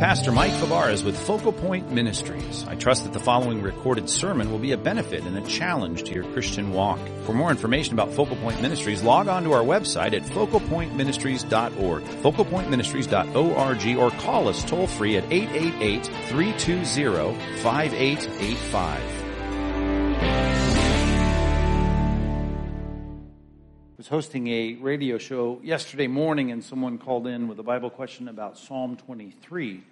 Pastor Mike Fabarez with Focal Point Ministries. I trust that the following recorded sermon will be a benefit and a challenge to your Christian walk. For more information about Focal Point Ministries, log on to our website at focalpointministries.org, focalpointministries.org, or call us toll free at 888-320-5885. Was hosting a radio show yesterday morning, and someone called in with a Bible question about Psalm 23,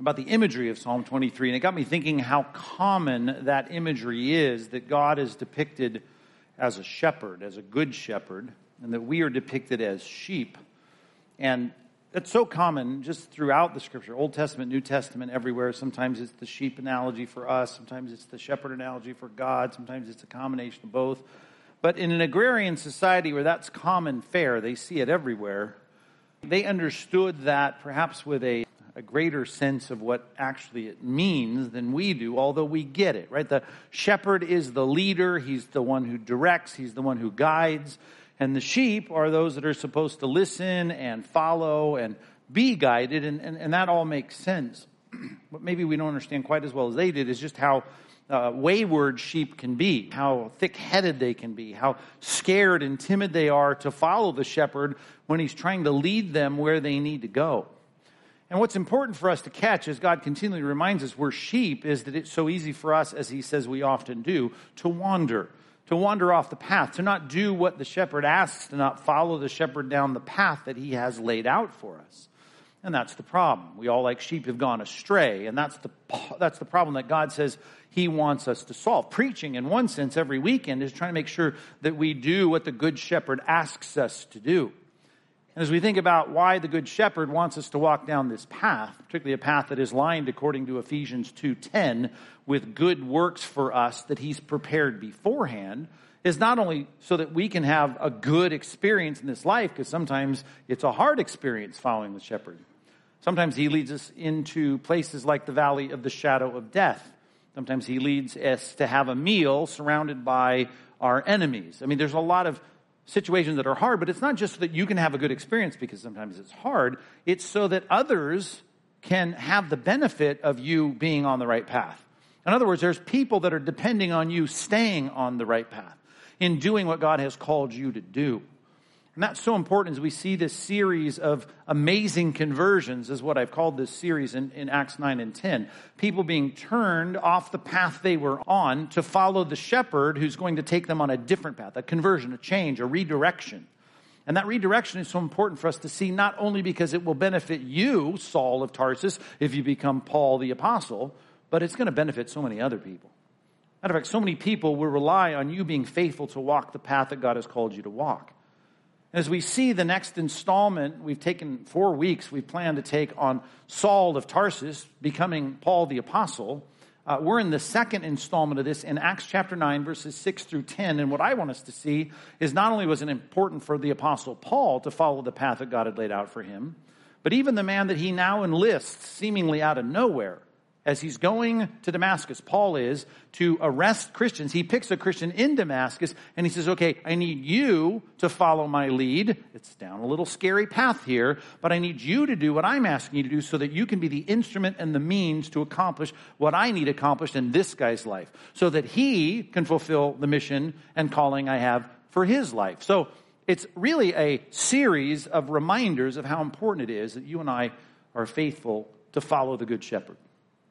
about the imagery of Psalm 23. And it got me thinking how common that imagery is that God is depicted as a shepherd, as a good shepherd, and that we are depicted as sheep. And it's so common just throughout the scripture Old Testament, New Testament, everywhere. Sometimes it's the sheep analogy for us, sometimes it's the shepherd analogy for God, sometimes it's a combination of both. But in an agrarian society where that's common fare, they see it everywhere, they understood that perhaps with a, a greater sense of what actually it means than we do, although we get it, right? The shepherd is the leader, he's the one who directs, he's the one who guides, and the sheep are those that are supposed to listen and follow and be guided, and, and, and that all makes sense. what maybe we don't understand quite as well as they did is just how uh, wayward sheep can be, how thick headed they can be, how scared and timid they are to follow the shepherd when he's trying to lead them where they need to go. And what's important for us to catch as God continually reminds us we're sheep is that it's so easy for us, as he says we often do, to wander, to wander off the path, to not do what the shepherd asks, to not follow the shepherd down the path that he has laid out for us. And that's the problem. We all, like sheep, have gone astray. And that's the, that's the problem that God says He wants us to solve. Preaching, in one sense, every weekend is trying to make sure that we do what the Good Shepherd asks us to do. And as we think about why the Good Shepherd wants us to walk down this path, particularly a path that is lined, according to Ephesians 2.10, with good works for us that He's prepared beforehand, is not only so that we can have a good experience in this life, because sometimes it's a hard experience following the shepherd, Sometimes he leads us into places like the valley of the shadow of death. Sometimes he leads us to have a meal surrounded by our enemies. I mean, there's a lot of situations that are hard, but it's not just so that you can have a good experience because sometimes it's hard. It's so that others can have the benefit of you being on the right path. In other words, there's people that are depending on you staying on the right path in doing what God has called you to do. And that's so important as we see this series of amazing conversions, is what I've called this series in, in, Acts 9 and 10. People being turned off the path they were on to follow the shepherd who's going to take them on a different path, a conversion, a change, a redirection. And that redirection is so important for us to see, not only because it will benefit you, Saul of Tarsus, if you become Paul the Apostle, but it's going to benefit so many other people. Matter of fact, so many people will rely on you being faithful to walk the path that God has called you to walk. As we see the next installment, we've taken four weeks, we plan to take on Saul of Tarsus becoming Paul the Apostle. Uh, we're in the second installment of this in Acts chapter 9, verses 6 through 10. And what I want us to see is not only was it important for the Apostle Paul to follow the path that God had laid out for him, but even the man that he now enlists seemingly out of nowhere as he's going to Damascus, Paul is, to arrest Christians. He picks a Christian in Damascus and he says, okay, I need you to follow my lead. It's down a little scary path here, but I need you to do what I'm asking you to do so that you can be the instrument and the means to accomplish what I need accomplished in this guy's life so that he can fulfill the mission and calling I have for his life. So it's really a series of reminders of how important it is that you and I are faithful to follow the Good Shepherd.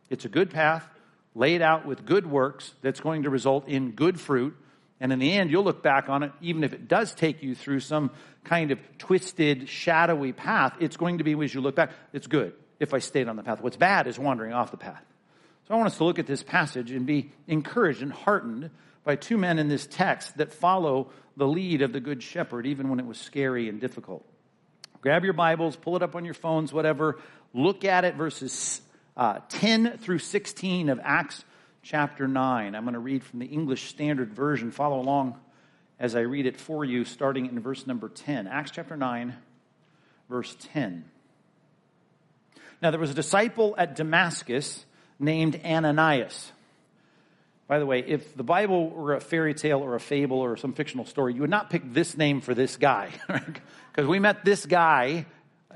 It's a good path laid out with good works that's going to result in good fruit. And in the end, you'll look back on it, even if it does take you through some kind of twisted, shadowy path, it's going to be, as you look back, it's good if I stayed on the path. What's bad is wandering off the path. So I want us to look at this passage and be encouraged and heartened by two men in this text that follow the lead of the Good Shepherd, even when it was scary and difficult. Grab your Bibles, pull it up on your phones, whatever. Look at it, verses uh, 10 through 16 of Acts chapter 9. I'm going to read from the English Standard Version. Follow along as I read it for you, starting in verse number 10. Acts chapter 9, verse 10. Now, there was a disciple at Damascus named Ananias. By the way, if the Bible were a fairy tale or a fable or some fictional story, you would not pick this name for this guy. Because we met this guy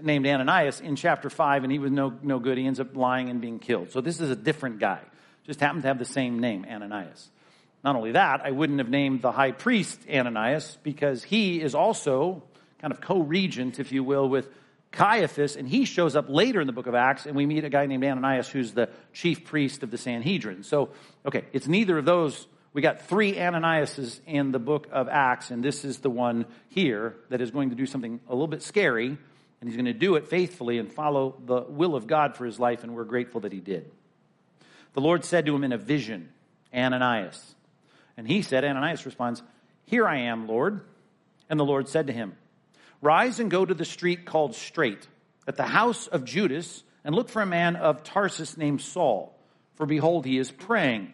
named Ananias in chapter 5, and he was no, no good. He ends up lying and being killed. So this is a different guy. Just happened to have the same name, Ananias. Not only that, I wouldn't have named the high priest Ananias because he is also kind of co regent, if you will, with Caiaphas, and he shows up later in the book of Acts, and we meet a guy named Ananias who's the chief priest of the Sanhedrin. So, okay, it's neither of those. We got three Ananiases in the book of Acts, and this is the one here that is going to do something a little bit scary, and he's going to do it faithfully and follow the will of God for his life, and we're grateful that he did. The Lord said to him in a vision, Ananias. And he said, Ananias responds, Here I am, Lord. And the Lord said to him, Rise and go to the street called Straight, at the house of Judas, and look for a man of Tarsus named Saul. For behold, he is praying.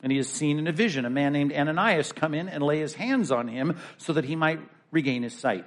And he has seen in a vision a man named Ananias come in and lay his hands on him so that he might regain his sight.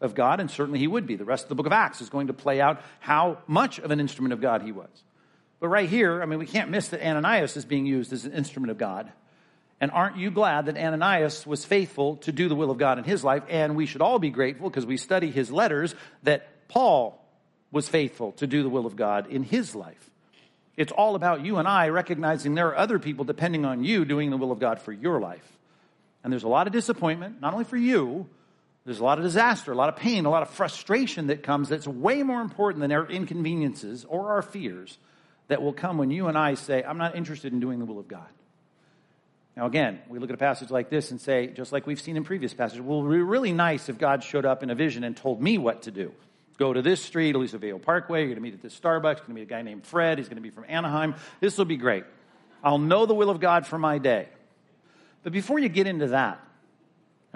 of God, and certainly he would be. The rest of the book of Acts is going to play out how much of an instrument of God he was. But right here, I mean, we can't miss that Ananias is being used as an instrument of God. And aren't you glad that Ananias was faithful to do the will of God in his life? And we should all be grateful because we study his letters that Paul was faithful to do the will of God in his life. It's all about you and I recognizing there are other people depending on you doing the will of God for your life. And there's a lot of disappointment, not only for you, there's a lot of disaster, a lot of pain, a lot of frustration that comes that's way more important than our inconveniences or our fears that will come when you and I say, I'm not interested in doing the will of God. Now, again, we look at a passage like this and say, just like we've seen in previous passages, well, it would be really nice if God showed up in a vision and told me what to do. Go to this street, Aliso Viejo Parkway. You're going to meet at this Starbucks. You're going to meet a guy named Fred. He's going to be from Anaheim. This will be great. I'll know the will of God for my day. But before you get into that,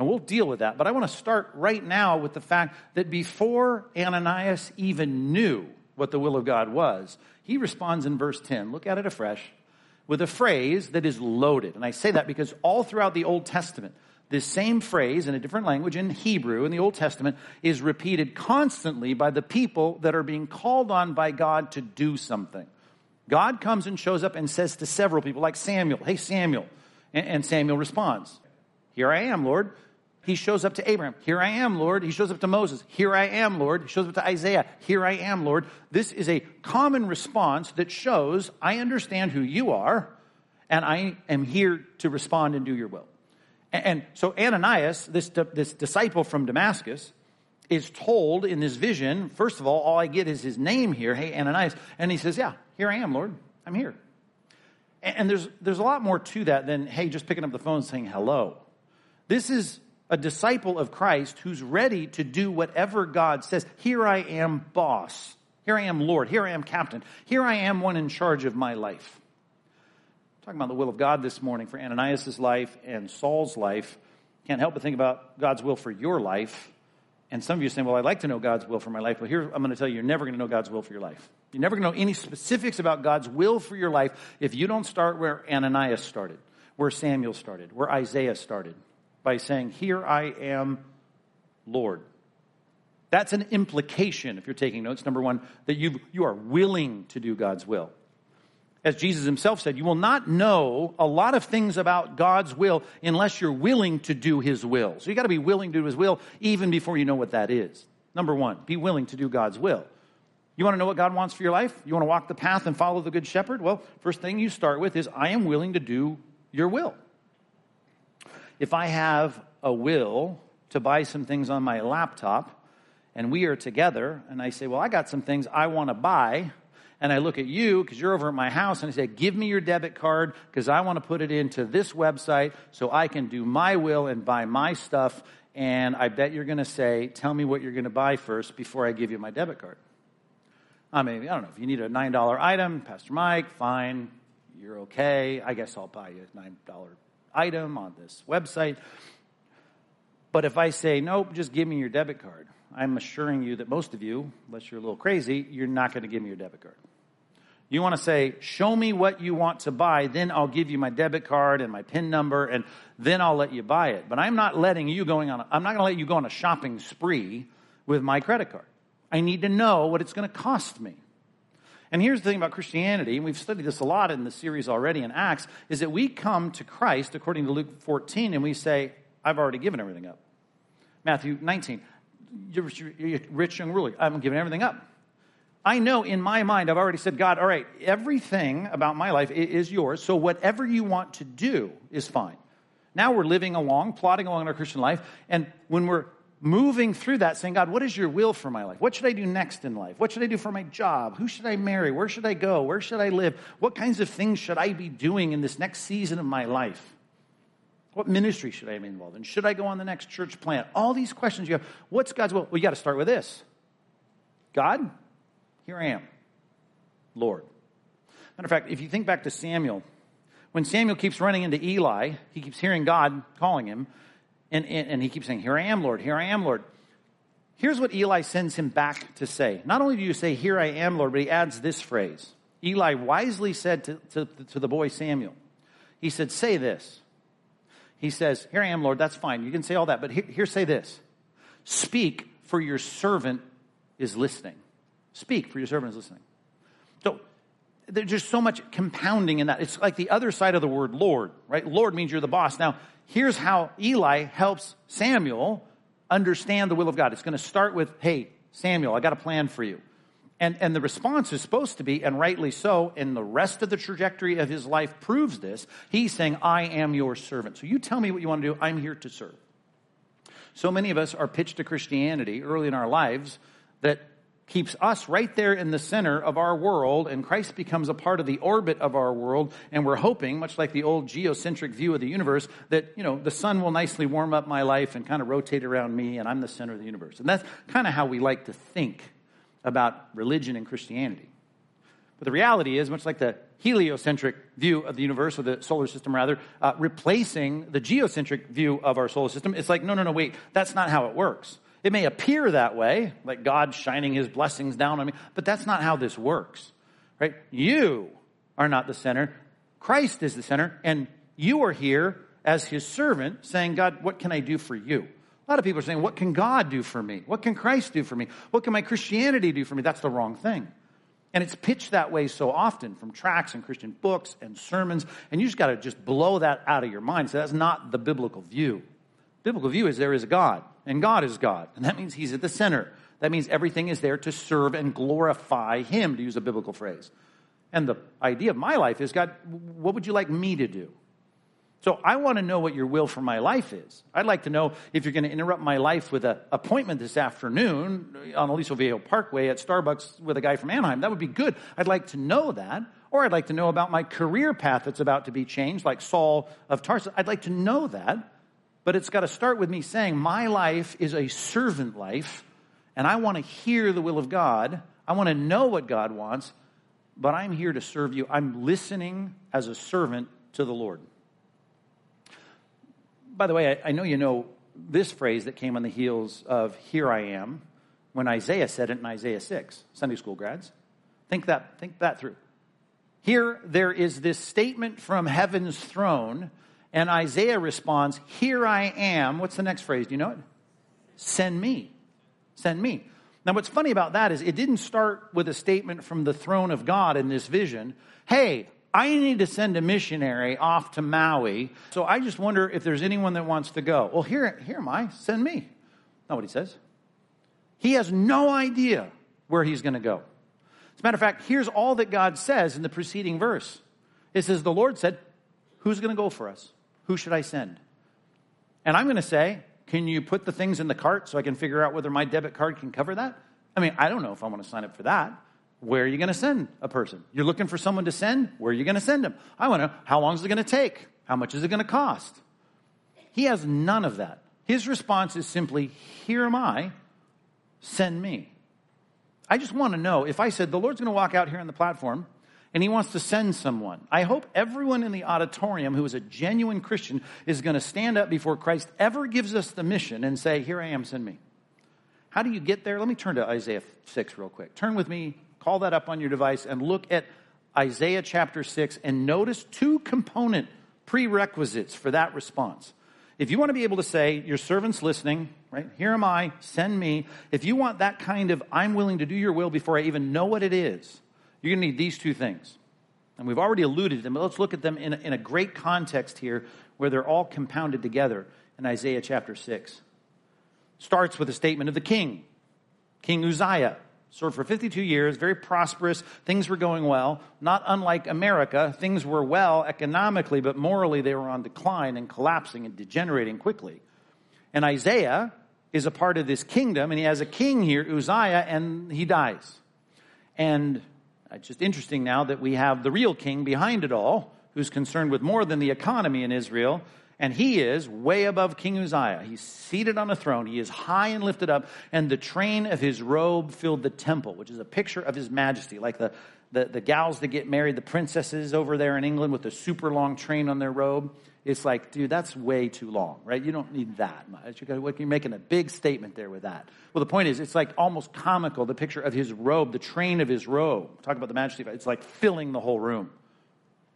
and we'll deal with that, but I want to start right now with the fact that before Ananias even knew what the will of God was, he responds in verse 10. Look at it afresh with a phrase that is loaded. And I say that because all throughout the Old Testament, this same phrase in a different language in Hebrew in the Old Testament is repeated constantly by the people that are being called on by God to do something. God comes and shows up and says to several people, like Samuel, Hey, Samuel. And Samuel responds, Here I am, Lord. He shows up to Abraham. Here I am, Lord. He shows up to Moses. Here I am, Lord. He shows up to Isaiah. Here I am, Lord. This is a common response that shows I understand who you are and I am here to respond and do your will. And, so Ananias, this, this disciple from Damascus, is told in this vision, first of all, all I get is his name here. Hey, Ananias. And he says, Yeah, here I am, Lord. I'm here. And there's, there's a lot more to that than, hey, just picking up the phone saying hello. This is a disciple of Christ who's ready to do whatever God says. Here I am, boss. Here I am, Lord. Here I am, captain. Here I am, one in charge of my life. I'm talking about the will of God this morning for Ananias' life and Saul's life. Can't help but think about God's will for your life. And some of you are saying, well, I'd like to know God's will for my life. Well, here I'm going to tell you, you're never going to know God's will for your life. You're never going to know any specifics about God's will for your life if you don't start where Ananias started, where Samuel started, where Isaiah started by saying, Here I am, Lord. That's an implication, if you're taking notes, number one, that you, you are willing to do God's will. As Jesus himself said, you will not know a lot of things about God's will unless you're willing to do his will. So you got to be willing to do his will even before you know what that is. Number one, be willing to do God's will. You want to know what God wants for your life? You want to walk the path and follow the good shepherd? Well, first thing you start with is I am willing to do your will if I have a will to buy some things on my laptop and we are together and I say, Well, I got some things I want to buy. And I look at you because you're over at my house and I say, Give me your debit card because I want to put it into this website so I can do my will and buy my stuff. And I bet you're going to say, Tell me what you're going to buy first before I give you my debit card. I mean, I don't know. If you need a $9 item, Pastor Mike, fine. You're okay. I guess I'll buy you a $9 item on this website. But if I say, nope, just give me your debit card, I'm assuring you that most of you, unless you're a little crazy, you're not going to give me your debit card. You want to say, show me what you want to buy, then I'll give you my debit card and my PIN number, and then I'll let you buy it. But I'm not letting you going on, a, I'm not going to let you go on a shopping spree with my credit card. I need to know what it's going to cost me. And here's the thing about Christianity, and we've studied this a lot in the series already in Acts, is that we come to Christ, according to Luke 14, and we say, I've already given everything up. Matthew 19, you're rich young ruler, I'm giving everything up. I know in my mind, I've already said, God, all right, everything about my life is yours, so whatever you want to do is fine. Now we're living along, plodding along in our Christian life, and when we're moving through that, saying, God, what is your will for my life? What should I do next in life? What should I do for my job? Who should I marry? Where should I go? Where should I live? What kinds of things should I be doing in this next season of my life? What ministry should I be involved in? Should I go on the next church plant? All these questions you have. What's God's will? Well, you got to start with this God, here I am, Lord. Matter of fact, if you think back to Samuel, when Samuel keeps running into Eli, he keeps hearing God calling him, and, and, and he keeps saying, Here I am, Lord, here I am, Lord. Here's what Eli sends him back to say. Not only do you say, Here I am, Lord, but he adds this phrase. Eli wisely said to, to, to the boy Samuel, He said, Say this. He says, Here I am, Lord, that's fine. You can say all that, but here, here say this Speak, for your servant is listening. Speak, for your servant is listening. So there's just so much compounding in that. It's like the other side of the word Lord, right? Lord means you're the boss. Now, here's how Eli helps Samuel understand the will of God. It's going to start with, hey, Samuel, I got a plan for you. And, and the response is supposed to be, and rightly so, and the rest of the trajectory of his life proves this. He's saying, I am your servant. So you tell me what you want to do. I'm here to serve. So many of us are pitched to Christianity early in our lives that keeps us right there in the center of our world, and Christ becomes a part of the orbit of our world, and we're hoping, much like the old geocentric view of the universe, that, you know, the sun will nicely warm up my life and kind of rotate around me, and I'm the center of the universe. And that's kind of how we like to think about religion and Christianity. But the reality is, much like the heliocentric view of the universe, or the solar system rather, uh, replacing the geocentric view of our solar system, it's like, no, no, no, wait, that's not how it works. It may appear that way, like God shining his blessings down on me, but that's not how this works, right? You are not the center. Christ is the center, and you are here as his servant saying, God, what can I do for you? A lot of people are saying, what can God do for me? What can Christ do for me? What can my Christianity do for me? That's the wrong thing. And it's pitched that way so often from tracts and Christian books and sermons, and you just got to just blow that out of your mind. So that's not the biblical view. Biblical view is there is a God and God is God. And that means He's at the center. That means everything is there to serve and glorify Him, to use a biblical phrase. And the idea of my life is God, what would you like me to do? So I want to know what your will for my life is. I'd like to know if you're going to interrupt my life with an appointment this afternoon on Aliso Viejo Parkway at Starbucks with a guy from Anaheim. That would be good. I'd like to know that. Or I'd like to know about my career path that's about to be changed, like Saul of Tarsus. I'd like to know that. But it's got to start with me saying, My life is a servant life, and I want to hear the will of God. I want to know what God wants, but I'm here to serve you. I'm listening as a servant to the Lord. By the way, I, I know you know this phrase that came on the heels of Here I am when Isaiah said it in Isaiah 6. Sunday school grads. Think that, think that through. Here, there is this statement from heaven's throne and Isaiah responds, Here I am. What's the next phrase? Do you know it? Send me. Send me. Now, what's funny about that is it didn't start with a statement from the throne of God in this vision. Hey, I need to send a missionary off to Maui. So I just wonder if there's anyone that wants to go. Well, here, here am I. Send me. Not what he says. He has no idea where he's going to go. As a matter of fact, here's all that God says in the preceding verse. It says, The Lord said, Who's going to go for us? Who should I send? And I'm going to say, Can you put the things in the cart so I can figure out whether my debit card can cover that? I mean, I don't know if I want to sign up for that. Where are you going to send a person? You're looking for someone to send? Where are you going to send them? I want to know how long is it going to take? How much is it going to cost? He has none of that. His response is simply, Here am I, send me. I just want to know if I said, The Lord's going to walk out here on the platform and he wants to send someone. I hope everyone in the auditorium who is a genuine Christian is going to stand up before Christ ever gives us the mission and say, Here I am, send me. How do you get there? Let me turn to Isaiah 6 real quick. Turn with me, call that up on your device, and look at Isaiah chapter 6 and notice two component prerequisites for that response. If you want to be able to say, Your servant's listening, right? Here am I, send me. If you want that kind of, I'm willing to do your will before I even know what it is, you're going to need these two things. And we've already alluded to them, but let's look at them in a, in a great context here where they're all compounded together in Isaiah chapter 6. Starts with a statement of the king, King Uzziah served for 52 years, very prosperous. Things were going well. Not unlike America, things were well economically, but morally they were on decline and collapsing and degenerating quickly. And Isaiah is a part of this kingdom, and he has a king here, Uzziah, and he dies. And it's just interesting now that we have the real king behind it all, who's concerned with more than the economy in Israel, and he is way above King Uzziah. He's seated on a throne. He is high and lifted up, and the train of his robe filled the temple, which is a picture of his majesty, like the, the, the gals that get married, the princesses over there in England with the super long train on their robe. It's like, dude, that's way too long, right? You don't need that much. You're making a big statement there with that. Well, the point is, it's like almost comical, the picture of his robe, the train of his robe. Talk about the majesty. It's like filling the whole room.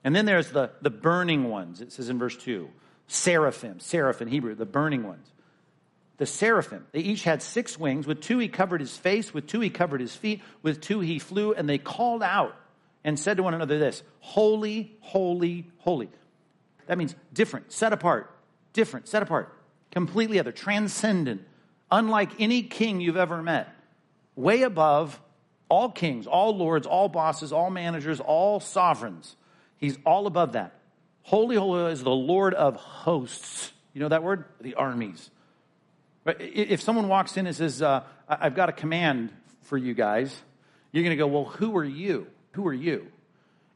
And then there's the, the burning ones. It says in verse 2 seraphim, seraph in Hebrew, the burning ones. The seraphim, they each had six wings. With two he covered his face, with two he covered his feet, with two he flew, and they called out and said to one another this Holy, holy, holy. That means different, set apart, different, set apart, completely other, transcendent, unlike any king you've ever met, way above all kings, all lords, all bosses, all managers, all sovereigns. He's all above that. Holy, holy is the Lord of hosts. You know that word? The armies. But If someone walks in and says, uh, I've got a command for you guys, you're going to go, Well, who are you? Who are you?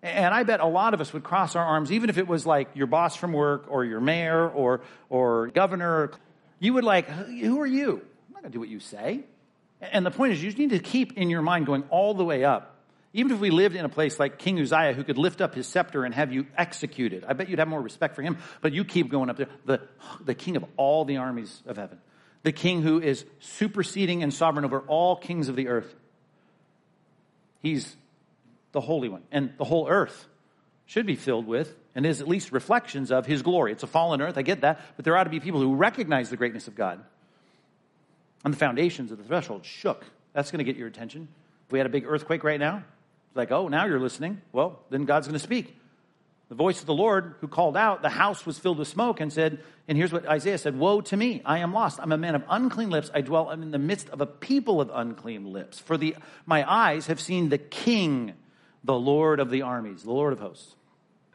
And I bet a lot of us would cross our arms, even if it was like your boss from work or your mayor or, or governor. You would like, Who are you? I'm not going to do what you say. And the point is, you need to keep in your mind going all the way up even if we lived in a place like King Uzziah, who could lift up his scepter and have you executed, I bet you'd have more respect for him. But you keep going up there. The, the king of all the armies of heaven, the king who is superseding and sovereign over all kings of the earth. He's the Holy One. And the whole earth should be filled with and is at least reflections of his glory. It's a fallen earth, I get that, but there ought to be people who recognize the greatness of God. And the foundations of the threshold shook. That's going to get your attention. If we had a big earthquake right now, it's like, oh, now you're listening. Well, then God's going to speak. The voice of the Lord who called out, the house was filled with smoke and said, and here's what Isaiah said Woe to me, I am lost. I'm a man of unclean lips. I dwell in the midst of a people of unclean lips. For the, my eyes have seen the King, the Lord of the armies, the Lord of hosts.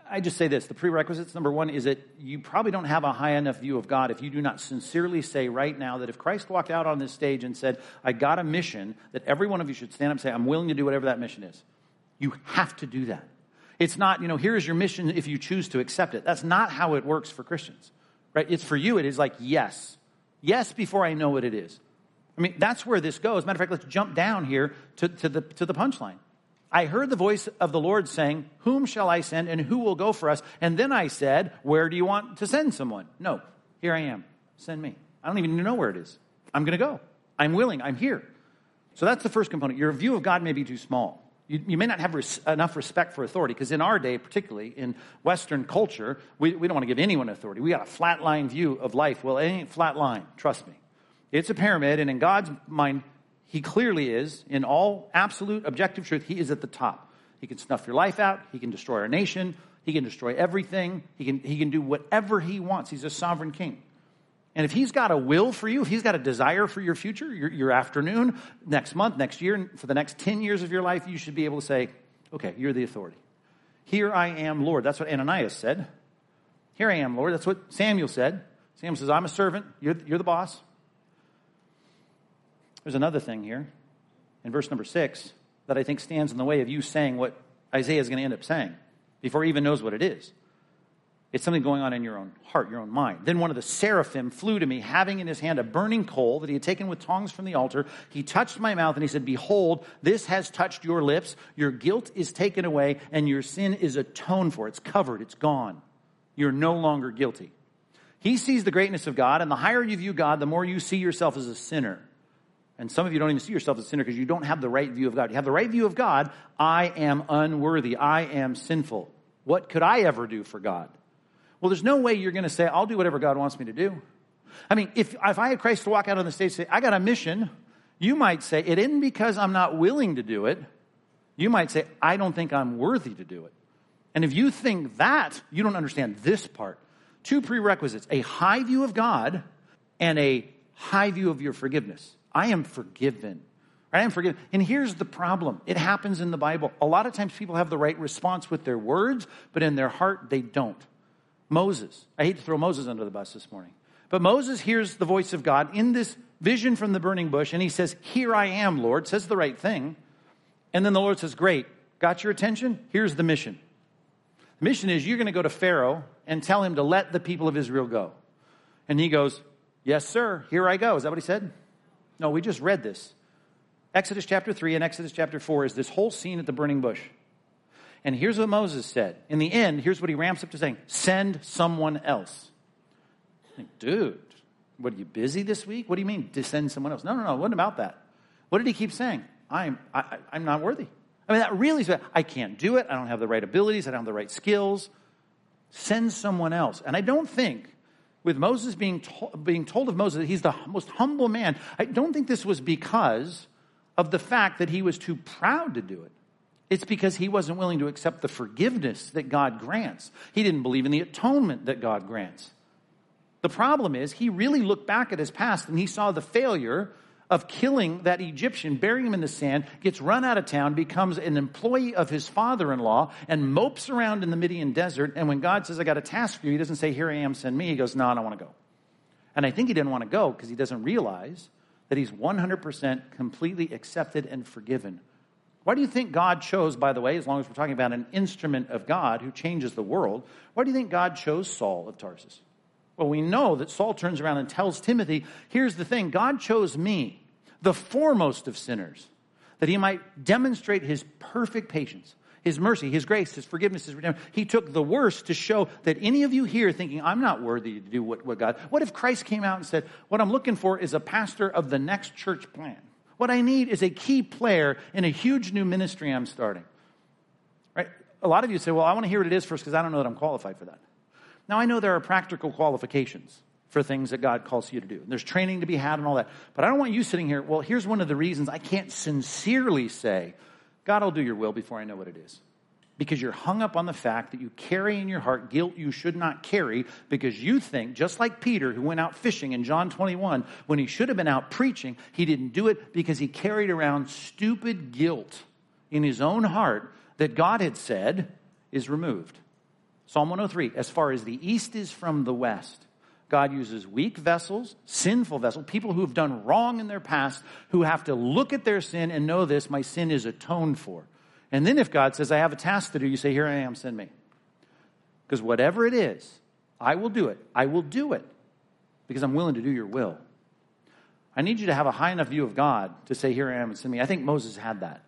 I just say this the prerequisites number one is that you probably don't have a high enough view of God if you do not sincerely say right now that if Christ walked out on this stage and said, I got a mission, that every one of you should stand up and say, I'm willing to do whatever that mission is. You have to do that. It's not, you know, here's your mission if you choose to accept it. That's not how it works for Christians, right? It's for you, it is like, yes. Yes, before I know what it is. I mean, that's where this goes. Matter of fact, let's jump down here to, to the, to the punchline. I heard the voice of the Lord saying, Whom shall I send and who will go for us? And then I said, Where do you want to send someone? No, here I am. Send me. I don't even know where it is. I'm going to go. I'm willing. I'm here. So that's the first component. Your view of God may be too small. You, you may not have res- enough respect for authority because in our day, particularly in Western culture, we, we don't want to give anyone authority. We got a flat line view of life. Well, it ain't flat line. Trust me. It's a pyramid, and in God's mind, He clearly is, in all absolute objective truth, He is at the top. He can snuff your life out. He can destroy our nation. He can destroy everything. He can, he can do whatever He wants. He's a sovereign king. And if he's got a will for you, if he's got a desire for your future, your, your, afternoon, next month, next year, for the next 10 years of your life, you should be able to say, okay, you're the authority. Here I am, Lord. That's what Ananias said. Here I am, Lord. That's what Samuel said. Samuel says, I'm a servant. You're, you're the boss. There's another thing here in verse number six that I think stands in the way of you saying what Isaiah is going to end up saying before he even knows what it is. It's something going on in your own heart, your own mind. Then one of the seraphim flew to me, having in his hand a burning coal that he had taken with tongs from the altar. He touched my mouth and he said, Behold, this has touched your lips. Your guilt is taken away and your sin is atoned for. It's covered, it's gone. You're no longer guilty. He sees the greatness of God, and the higher you view God, the more you see yourself as a sinner. And some of you don't even see yourself as a sinner because you don't have the right view of God. You have the right view of God. I am unworthy. I am sinful. What could I ever do for God? Well, there's no way you're going to say, I'll do whatever God wants me to do. I mean, if, if I had Christ to walk out on the stage and say, I got a mission, you might say, it isn't because I'm not willing to do it. You might say, I don't think I'm worthy to do it. And if you think that, you don't understand this part. Two prerequisites a high view of God and a high view of your forgiveness. I am forgiven. I am forgiven. And here's the problem it happens in the Bible. A lot of times people have the right response with their words, but in their heart, they don't. Moses, I hate to throw Moses under the bus this morning, but Moses hears the voice of God in this vision from the burning bush, and he says, Here I am, Lord, says the right thing. And then the Lord says, Great, got your attention? Here's the mission. The mission is you're going to go to Pharaoh and tell him to let the people of Israel go. And he goes, Yes, sir, here I go. Is that what he said? No, we just read this. Exodus chapter 3 and Exodus chapter 4 is this whole scene at the burning bush. And here's what Moses said. In the end, here's what he ramps up to saying send someone else. Like, Dude, what are you busy this week? What do you mean to send someone else? No, no, no, it wasn't about that. What did he keep saying? I'm, I, I'm not worthy. I mean, that really is, I can't do it. I don't have the right abilities. I don't have the right skills. Send someone else. And I don't think, with Moses being, to, being told of Moses that he's the most humble man, I don't think this was because of the fact that he was too proud to do it. It's because he wasn't willing to accept the forgiveness that God grants. He didn't believe in the atonement that God grants. The problem is, he really looked back at his past and he saw the failure of killing that Egyptian, burying him in the sand, gets run out of town, becomes an employee of his father in law, and mopes around in the Midian desert. And when God says, I got a task for you, he doesn't say, Here I am, send me. He goes, No, I don't want to go. And I think he didn't want to go because he doesn't realize that he's 100% completely accepted and forgiven. Why do you think God chose, by the way, as long as we're talking about an instrument of God who changes the world, why do you think God chose Saul of Tarsus? Well, we know that Saul turns around and tells Timothy, here's the thing God chose me the foremost of sinners, that he might demonstrate his perfect patience, his mercy, his grace, his forgiveness, his redemption. He took the worst to show that any of you here thinking, I'm not worthy to do what, what God. What if Christ came out and said, What I'm looking for is a pastor of the next church plan? What I need is a key player in a huge new ministry I'm starting. Right? A lot of you say, Well, I want to hear what it is first because I don't know that I'm qualified for that. Now, I know there are practical qualifications for things that God calls you to do. And There's training to be had and all that. But I don't want you sitting here, well, here's one of the reasons I can't sincerely say, God will do your will before I know what it is. Because you're hung up on the fact that you carry in your heart guilt you should not carry because you think, just like Peter, who went out fishing in John 21, when he should have been out preaching, he didn't do it because he carried around stupid guilt in his own heart that God had said is removed. Psalm 103 As far as the east is from the west, God uses weak vessels, sinful vessels, people who have done wrong in their past, who have to look at their sin and know this my sin is atoned for. And then if God says, I have a task to do, you say, Here I am, send me. Because whatever it is, I will do it. I will do it because I'm willing to do your will. I need you to have a high enough view of God to say, Here I am, and send me. I think Moses had that.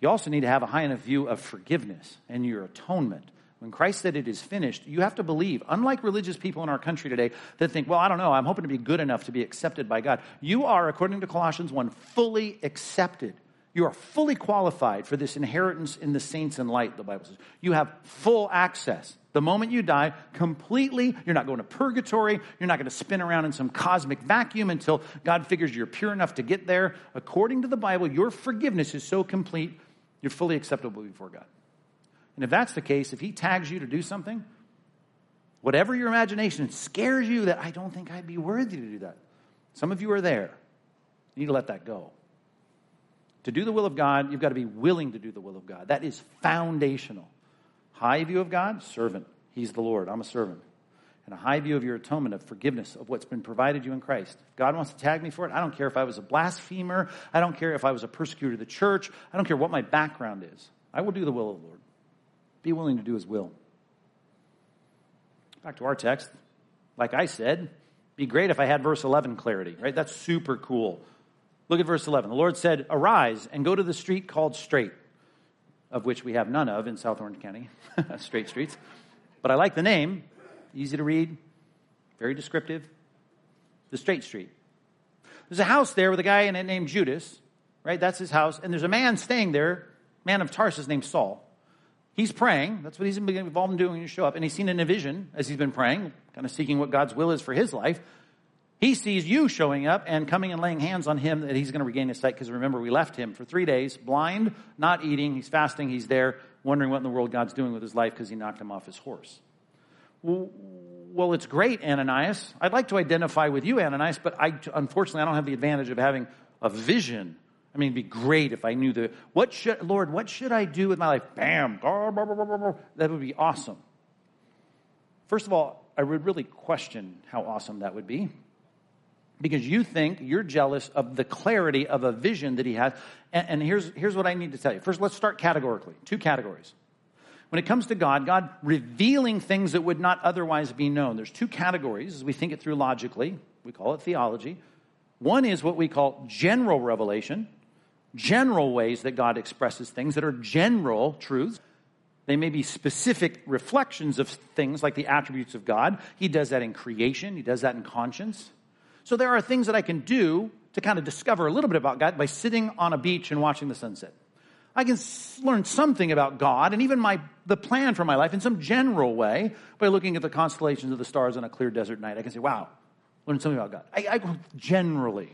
You also need to have a high enough view of forgiveness and your atonement when Christ said it is finished, you have to believe, unlike religious people in our country today that think, well, I don't know, I'm hoping to be good enough to be accepted by God. You are, according to Colossians 1, fully accepted. You are fully qualified for this inheritance in the saints in light, the Bible says. You have full access. The moment you die, completely, you're not going to purgatory. You're not going to spin around in some cosmic vacuum until God figures you're pure enough to get there. According to the Bible, your forgiveness is so complete, you're fully acceptable before God. And if that's the case, if he tags you to do something, whatever your imagination scares you that I don't think I'd be worthy to do that. Some of you are there. You need to let that go. To do the will of God, you've got to be willing to do the will of God. That is foundational. High view of God, servant. He's the Lord. I'm a servant. And a high view of your atonement, of forgiveness, of what's been provided you in Christ. If God wants to tag me for it, I don't care if I was a blasphemer. I don't care if I was a persecutor of the church. I don't care what my background is. I will do the will of the Lord. Be willing to do his will. Back to our text. Like I said, be great if I had verse 11 clarity, right? That's super cool. Look at verse 11. The Lord said, Arise and go to the street called Straight, of which we have none of in South Orange County, straight streets. But I like the name, easy to read, very descriptive. The Straight Street. There's a house there with a guy in it named Judas, right? That's his house. And there's a man staying there, man of Tarsus named Saul. He's praying. That's what he's been involved in doing when you show up. And he's seen in a vision as he's been praying, kind of seeking what God's will is for his life. He sees you showing up and coming and laying hands on him that he's going to regain his sight. Because remember, we left him for three days, blind, not eating. He's fasting. He's there, wondering what in the world God's doing with his life because he knocked him off his horse. Well, it's great, Ananias. I'd like to identify with you, Ananias, but I, unfortunately, I don't have the advantage of having a vision. I mean, it'd be great if I knew the, what should, Lord, what should I do with my life? Bam. That would be awesome. First of all, I would really question how awesome that would be because you think you're jealous of the clarity of a vision that he has. And, and, here's, here's what I need to tell you. First, let's start categorically. Two categories. When it comes to God, God revealing things that would not otherwise be known. There's two categories as we think it through logically. We call it theology. One is what we call general revelation, general ways that God expresses things that are general truths. They may be specific reflections of things like the attributes of God. He does that in creation, He does that in conscience. So there are things that I can do to kind of discover a little bit about God by sitting on a beach and watching the sunset. I can learn something about God and even my, the plan for my life in some general way by looking at the constellations of the stars on a clear desert night. I can say, wow, learn something about God. I, I generally.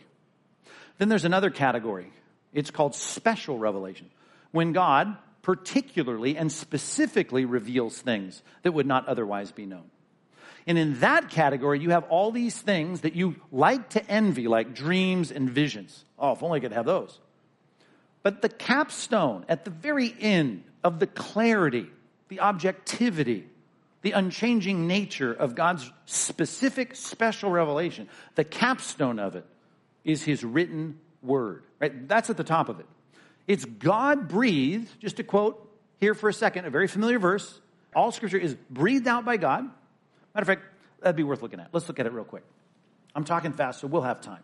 Then there's another category. It's called special revelation. When God particularly and specifically reveals things that would not otherwise be known. And in that category, you have all these things that you like to envy, like dreams and visions. Oh, if only I could have those. But the capstone at the very end of the clarity, the objectivity, the unchanging nature of God's specific special revelation, the capstone of it is his written word. Right? That's at the top of it. It's God breathed, just to quote here for a second, a very familiar verse. All scripture is breathed out by God. Matter of fact, that'd be worth looking at. Let's look at it real quick. I'm talking fast, so we'll have time.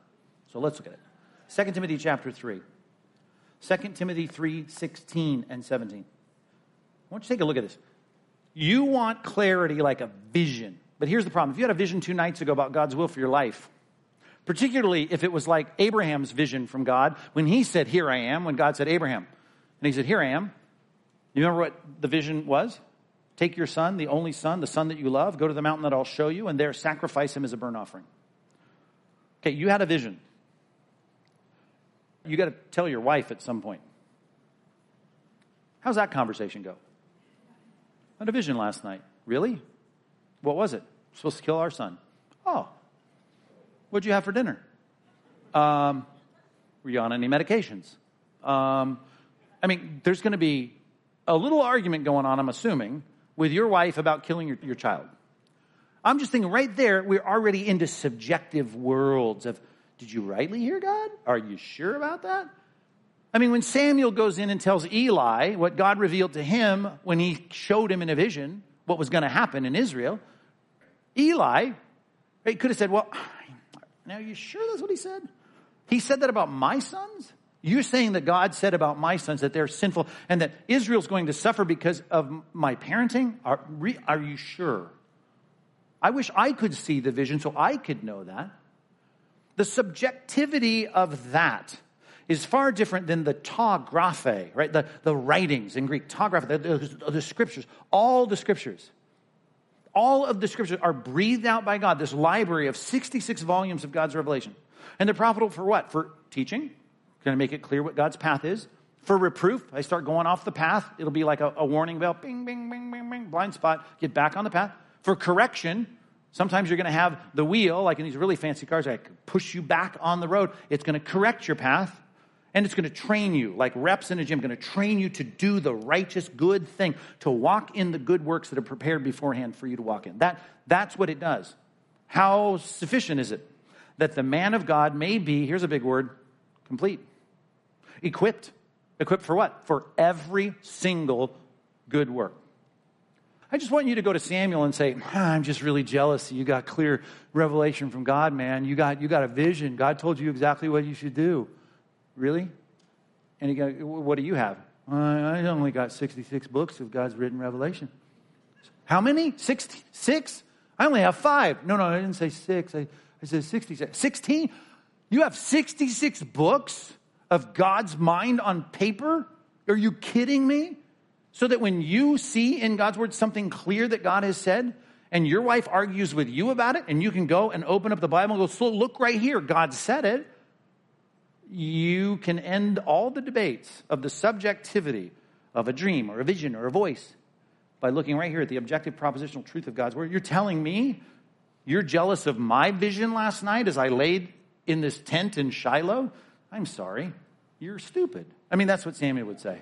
So let's look at it. 2 Timothy chapter 3. 2 Timothy 3 16 and 17. I want you to take a look at this. You want clarity like a vision. But here's the problem. If you had a vision two nights ago about God's will for your life, particularly if it was like Abraham's vision from God, when he said, Here I am, when God said, Abraham, and he said, Here I am. You remember what the vision was? Take your son, the only son, the son that you love, go to the mountain that I'll show you, and there sacrifice him as a burnt offering. Okay, you had a vision you got to tell your wife at some point. How's that conversation go? I had a vision last night. Really? What was it? supposed to kill our son. Oh. What'd you have for dinner? Um, were you on any medications? Um, I mean, there's going to be a little argument going on, I'm assuming, with your wife about killing your, your child. I'm just thinking right there, we're already into subjective worlds of did you rightly hear God? Are you sure about that? I mean, when Samuel goes in and tells Eli what God revealed to him when he showed him in a vision what was going to happen in Israel, Eli he could have said, Well, now are you sure that's what he said? He said that about my sons? You're saying that God said about my sons that they're sinful and that Israel's going to suffer because of my parenting? Are, are you sure? I wish I could see the vision so I could know that. The subjectivity of that is far different than the ta graphe, right? The, the writings in Greek, ta graphe, the, the, the scriptures, all the scriptures. All of the scriptures are breathed out by God, this library of 66 volumes of God's revelation. And they're profitable for what? For teaching, going to make it clear what God's path is. For reproof, I start going off the path, it'll be like a, a warning bell, bing, bing, bing, bing, bing, blind spot, get back on the path. For correction, Sometimes you're going to have the wheel, like in these really fancy cars, like push you back on the road. It's going to correct your path and it's going to train you, like reps in a gym, going to train you to do the righteous, good thing, to walk in the good works that are prepared beforehand for you to walk in. That, that's what it does. How sufficient is it that the man of God may be, here's a big word, complete, equipped. Equipped for what? For every single good work. I just want you to go to Samuel and say, ah, I'm just really jealous. You got clear revelation from God, man. You got, you got a vision. God told you exactly what you should do. Really? And he go, what do you have? Uh, I only got 66 books of God's written revelation. How many? 66? I only have five. No, no, I didn't say six. I, I said 66. 16? You have 66 books of God's mind on paper? Are you kidding me? So that when you see in God's word something clear that God has said, and your wife argues with you about it, and you can go and open up the Bible and go, so look right here, God said it. You can end all the debates of the subjectivity of a dream or a vision or a voice by looking right here at the objective propositional truth of God's word. You're telling me you're jealous of my vision last night as I laid in this tent in Shiloh? I'm sorry. You're stupid. I mean, that's what Samuel would say.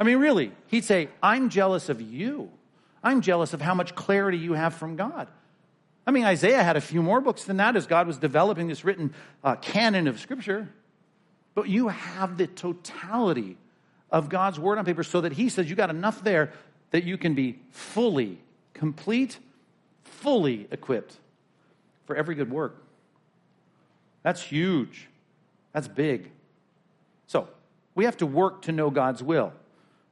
I mean, really, he'd say, I'm jealous of you. I'm jealous of how much clarity you have from God. I mean, Isaiah had a few more books than that as God was developing this written uh, canon of Scripture. But you have the totality of God's word on paper so that he says you got enough there that you can be fully, complete, fully equipped for every good work. That's huge. That's big. So, we have to work to know God's will.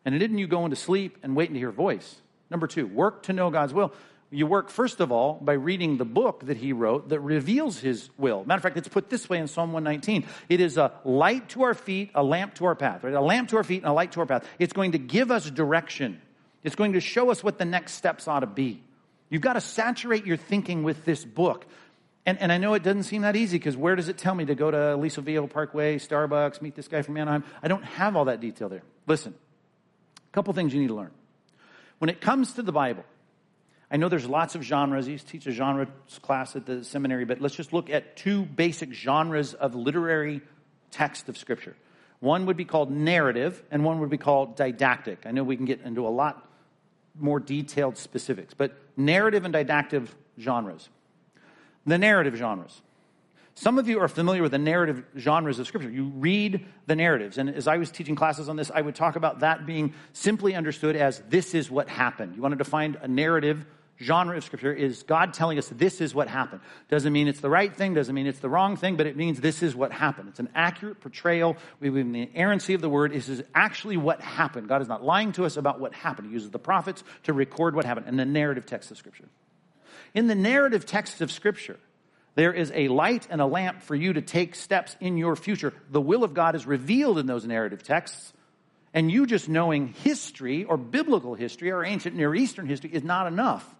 And it isn't you going to sleep and waiting to hear a voice. Number two, work to know God's will. You work, first of all, by reading the book that he wrote that reveals his will. Matter of fact, it's put this way in Psalm 119. It is a light to our feet, a lamp to our path, right? A lamp to our feet and a light to our path. It's going to give us direction. It's going to show us what the next steps ought to be. You've got to saturate your thinking with this book. And, and I know it doesn't seem that easy because where does it tell me to go to Aliso Viejo Parkway, Starbucks, meet this guy from Anaheim? I don't have all that detail there. Listen, a couple things you need to learn. When it comes to the Bible, I know there's lots of genres. You teach a genre class at the seminary, but let's just look at two basic genres of literary text of Scripture. One would be called narrative, and one would be called didactic. I know we can get into a lot more detailed specifics, but narrative and didactic genres. The narrative genres. Some of you are familiar with the narrative genres of Scripture. You read the narratives. And as I was teaching classes on this, I would talk about that being simply understood as this is what happened. You wanted to find a narrative genre of Scripture is God telling us this is what happened. Doesn't mean it's the right thing, doesn't mean it's the wrong thing, but it means this is what happened. It's an accurate portrayal. We the inerrancy of the word. This is actually what happened. God is not lying to us about what happened. He uses the prophets to record what happened in the narrative text of Scripture. In the narrative text of Scripture, there is a light and a lamp for you to take steps in your future. The will of God is revealed in those narrative texts. And you just knowing history or biblical history or ancient Near Eastern history is not enough.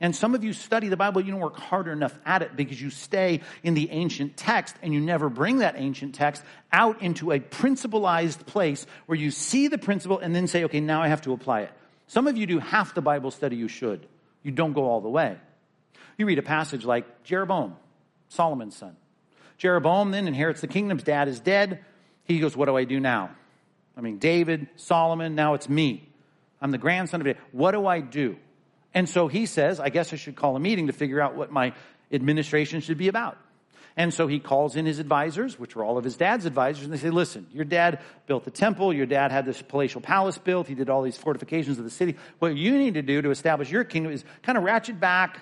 And some of you study the Bible, you don't work hard enough at it because you stay in the ancient text and you never bring that ancient text out into a principalized place where you see the principle and then say, okay, now I have to apply it. Some of you do half the Bible study you should. You don't go all the way. You read a passage like Rehoboam, Solomon's son. Rehoboam then inherits the kingdom. His dad is dead. He goes, What do I do now? I mean, David, Solomon, now it's me. I'm the grandson of David. What do I do? And so he says, I guess I should call a meeting to figure out what my administration should be about. And so he calls in his advisors, which were all of his dad's advisors, and they say, Listen, your dad built the temple, your dad had this palatial palace built, he did all these fortifications of the city. What you need to do to establish your kingdom is kind of ratchet back,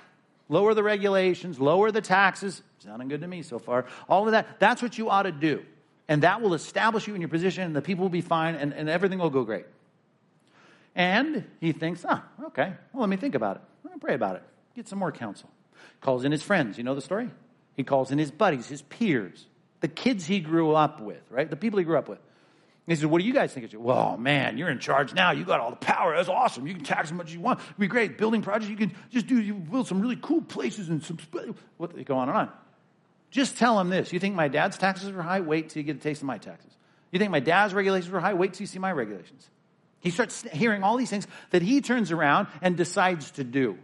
lower the regulations, lower the taxes. Sounding good to me so far. All of that, that's what you ought to do. And that will establish you in your position, and the people will be fine, and, and everything will go great. And he thinks, ah, okay, well, let me think about it. I'll pray about it. Get some more counsel. Calls in his friends. You know the story? He calls in his buddies, his peers, the kids he grew up with, right? The people he grew up with. he says, What do you guys think? Well, man, you're in charge now. You got all the power. That's awesome. You can tax as much as you want. It'd be great. Building projects, you can just do, you build some really cool places and some, what, they go on and on. Just tell him this. You think my dad's taxes were high? Wait till you get a taste of my taxes. You think my dad's regulations were high? Wait till you see my regulations. He starts hearing all these things that he turns around and decides to do.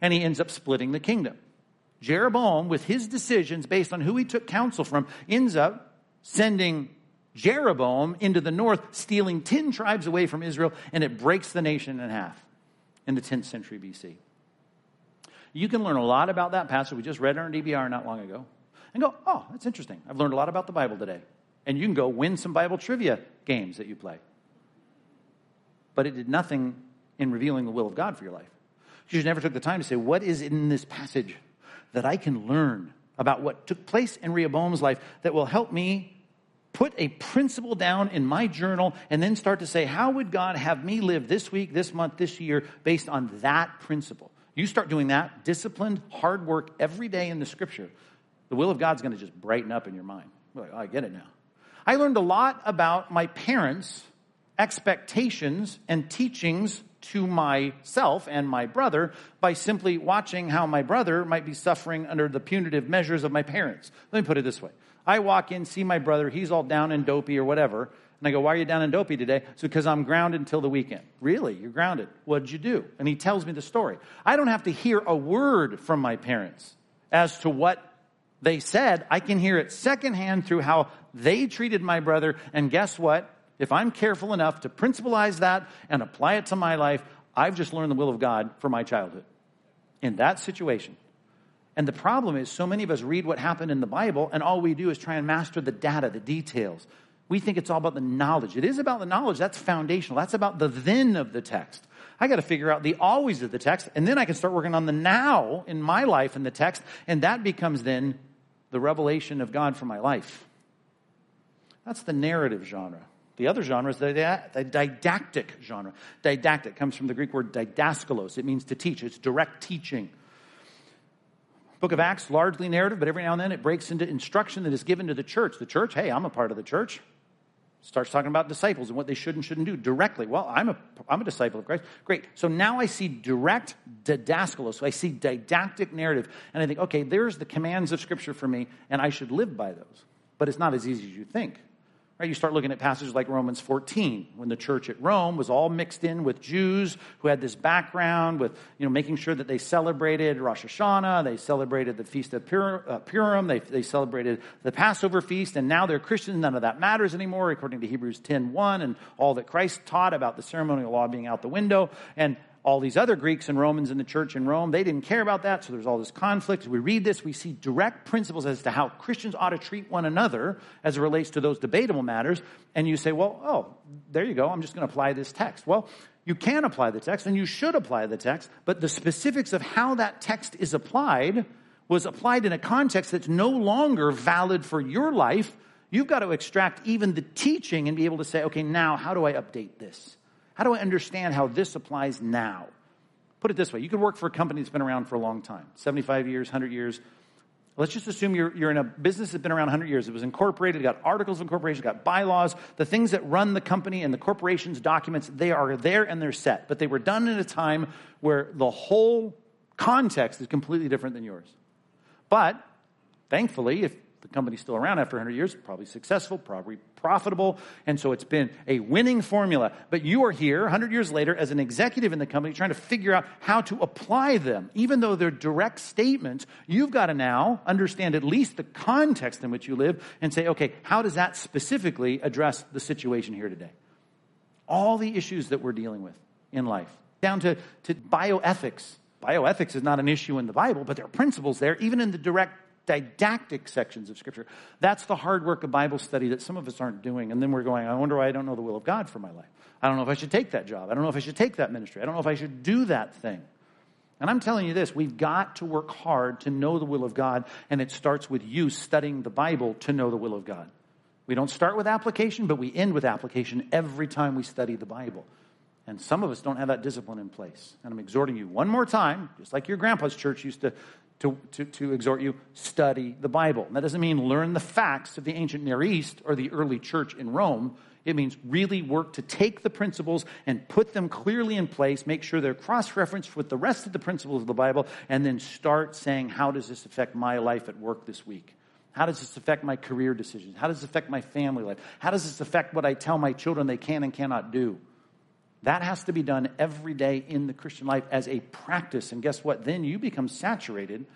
And he ends up splitting the kingdom. Rehoboam, with his decisions based on who he took counsel from, ends up sending Jeroboam into the north, stealing 10 tribes away from Israel, and it breaks the nation in half in the 10th century BC. You can learn a lot about that passage. We just read on DBR not long ago. And go, oh, that's interesting. I've learned a lot about the Bible today. And you can go win some Bible trivia games that you play but it did nothing in revealing the will of God for your life. Jesus never took the time to say, What is in this passage that I can learn about what took place in Rehoboam's life that will help me put a principle down in my journal and then start to say, How would God have me live this week, this month, this year based on that principle? You start doing that, disciplined, hard work every day in the scripture, The will of God's going to just brighten up in your mind. Like, oh, I get it now. I learned a lot about my parents' expectations and teachings to myself and my brother by simply watching how my brother might be suffering under the punitive measures of my parents. Let me put it this way. I walk in, see my brother, he's all down and dopey or whatever, and I go, Why are you down and dopey today? It's because I'm grounded until the weekend. Really? You're grounded. What'd you do? And he tells me the story. I don't have to hear a word from my parents as to what they said. I can hear it secondhand through how they treated my brother. And guess what? If I'm careful enough to principalize that and apply it to my life, I've just learned the will of God for my childhood in that situation. And the problem is, so many of us read what happened in the Bible, and all we do is try and master the data, the details. We think it's all about the knowledge. It is about the knowledge. That's foundational. That's about the then of the text. I got to figure out the always of the text, and then I can start working on the now in my life in the text, and that becomes then the revelation of God for my life. That's the narrative genre. The other genre is the, the didactic genre. Didactic comes from the Greek word didaskalos. It means to teach. It's direct teaching. Book of Acts, largely narrative, but every now and then it breaks into instruction that is given to the church. The church, hey, I'm a part of the church. Starts talking about disciples and what they should and shouldn't do directly. Well, I'm a, I'm a disciple of Christ. Great. So now I see direct didaskalos. So I see didactic narrative. And I think, okay, there's the commands of Scripture for me, and I should live by those. But it's not as easy as you think. Right? You start looking at passages like Romans 14, when the church at Rome was all mixed in with Jews who had this background with, you know, making sure that they celebrated Rosh Hashanah, they celebrated the Feast of uh, Purim, they, they celebrated the Passover feast, and now they're Christians. None of that matters anymore, according to Hebrews 10.1 and all that Christ taught about the ceremonial law being out the window. And all these other Greeks and Romans in the church in Rome, they didn't care about that, so there's all this conflict. As we read this, we see direct principles as to how Christians ought to treat one another as it relates to those debatable matters. And you say, well, oh, there you go, I'm just going to apply this text. Well, you can apply the text and you should apply the text, but the specifics of how that text is applied was applied in a context that's no longer valid for your life. You've got to extract even the teaching and be able to say, okay, now how do I update this? How do I understand how this applies now? Put it this way you could work for a company that's been around for a long time 75 years, 100 years. Let's just assume you're, you're in a business that's been around 100 years. It was incorporated, got articles of incorporation, got bylaws. The things that run the company and the corporation's documents, they are there and they're set. But they were done in a time where the whole context is completely different than yours. But thankfully, if the company's still around after 100 years, probably successful, probably profitable, and so it's been a winning formula. But you are here 100 years later as an executive in the company trying to figure out how to apply them. Even though they're direct statements, you've got to now understand at least the context in which you live and say, okay, how does that specifically address the situation here today? All the issues that we're dealing with in life, down to, to bioethics. Bioethics is not an issue in the Bible, but there are principles there, even in the direct didactic sections of Scripture. That's the hard work of Bible study that some of us aren't doing. And then we're going, I wonder why I don't know the will of God for my life. I don't know if I should take that job. I don't know if I should take that ministry. I don't know if I should do that thing. And I'm telling you this we've got to work hard to know the will of God, and it starts with you studying the Bible to know the will of God. We don't start with application, but we end with application every time we study the Bible. And some of us don't have that discipline in place. And I'm exhorting you one more time, just like your grandpa's church used to to, to, to exhort you, study the Bible. And that doesn't mean learn the facts of the ancient Near East or the early church in Rome. It means really work to take the principles and put them clearly in place, make sure they're cross referenced with the rest of the principles of the Bible, and then start saying, How does this affect my life at work this week? How does this affect my career decisions? How does this affect my family life? How does this affect what I tell my children they can and cannot do? That has to be done every day in the Christian life as a practice. And guess what? Then you become saturated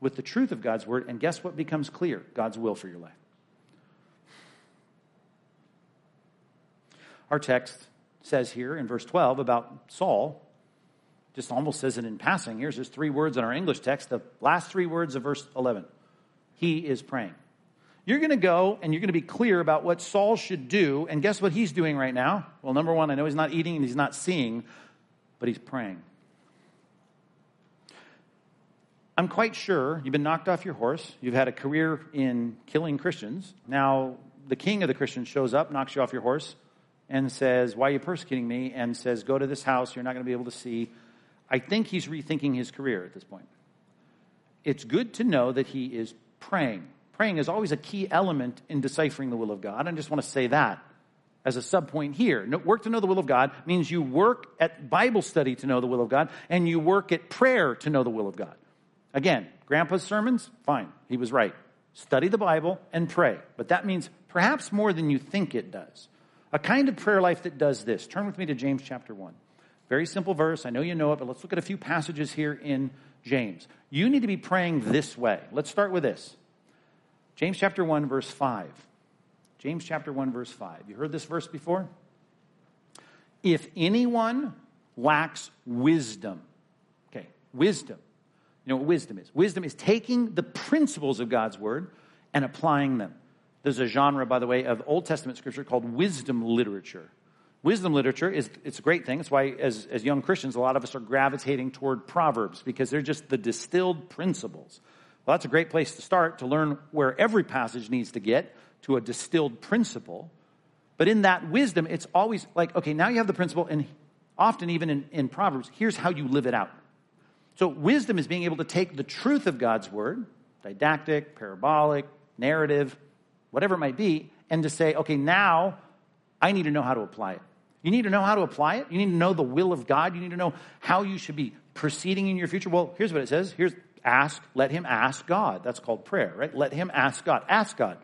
with the truth of God's word. And guess what becomes clear? God's will for your life. Our text says here in verse 12 about Saul, just almost says it in passing. Here's just three words in our English text, the last three words of verse 11. He is praying. You're going to go and you're going to be clear about what Saul should do. And guess what he's doing right now? Well, number one, I know he's not eating and he's not seeing, but he's praying. I'm quite sure you've been knocked off your horse. You've had a career in killing Christians. Now, the king of the Christians shows up, knocks you off your horse, and says, Why are you persecuting me? And says, Go to this house. You're not going to be able to see. I think he's rethinking his career at this point. It's good to know that he is praying. Praying is always a key element in deciphering the will of God. I just want to say that as a subpoint here. Work to know the will of God means you work at Bible study to know the will of God, and you work at prayer to know the will of God. Again, Grandpa's sermons, fine, he was right. Study the Bible and pray. But that means perhaps more than you think it does. A kind of prayer life that does this. Turn with me to James chapter 1. Very simple verse. I know you know it, but let's look at a few passages here in James. You need to be praying this way. Let's start with this. James chapter 1, verse 5. James chapter 1, verse 5. You heard this verse before? If anyone lacks wisdom, okay, wisdom. You know what wisdom is? Wisdom is taking the principles of God's word and applying them. There's a genre, by the way, of Old Testament scripture called wisdom literature. Wisdom literature is it's a great thing. It's why as, as young Christians, a lot of us are gravitating toward Proverbs because they're just the distilled principles. Well, that's a great place to start to learn where every passage needs to get to a distilled principle. But in that wisdom, it's always like, okay, now you have the principle, and often even in, in Proverbs, here's how you live it out. So wisdom is being able to take the truth of God's word, didactic, parabolic, narrative, whatever it might be, and to say, okay, now I need to know how to apply it. You need to know how to apply it. You need to know the will of God. You need to know how you should be proceeding in your future. Well, here's what it says. Here's ask, let him ask God. That's called prayer, right? Let him ask God. Ask God.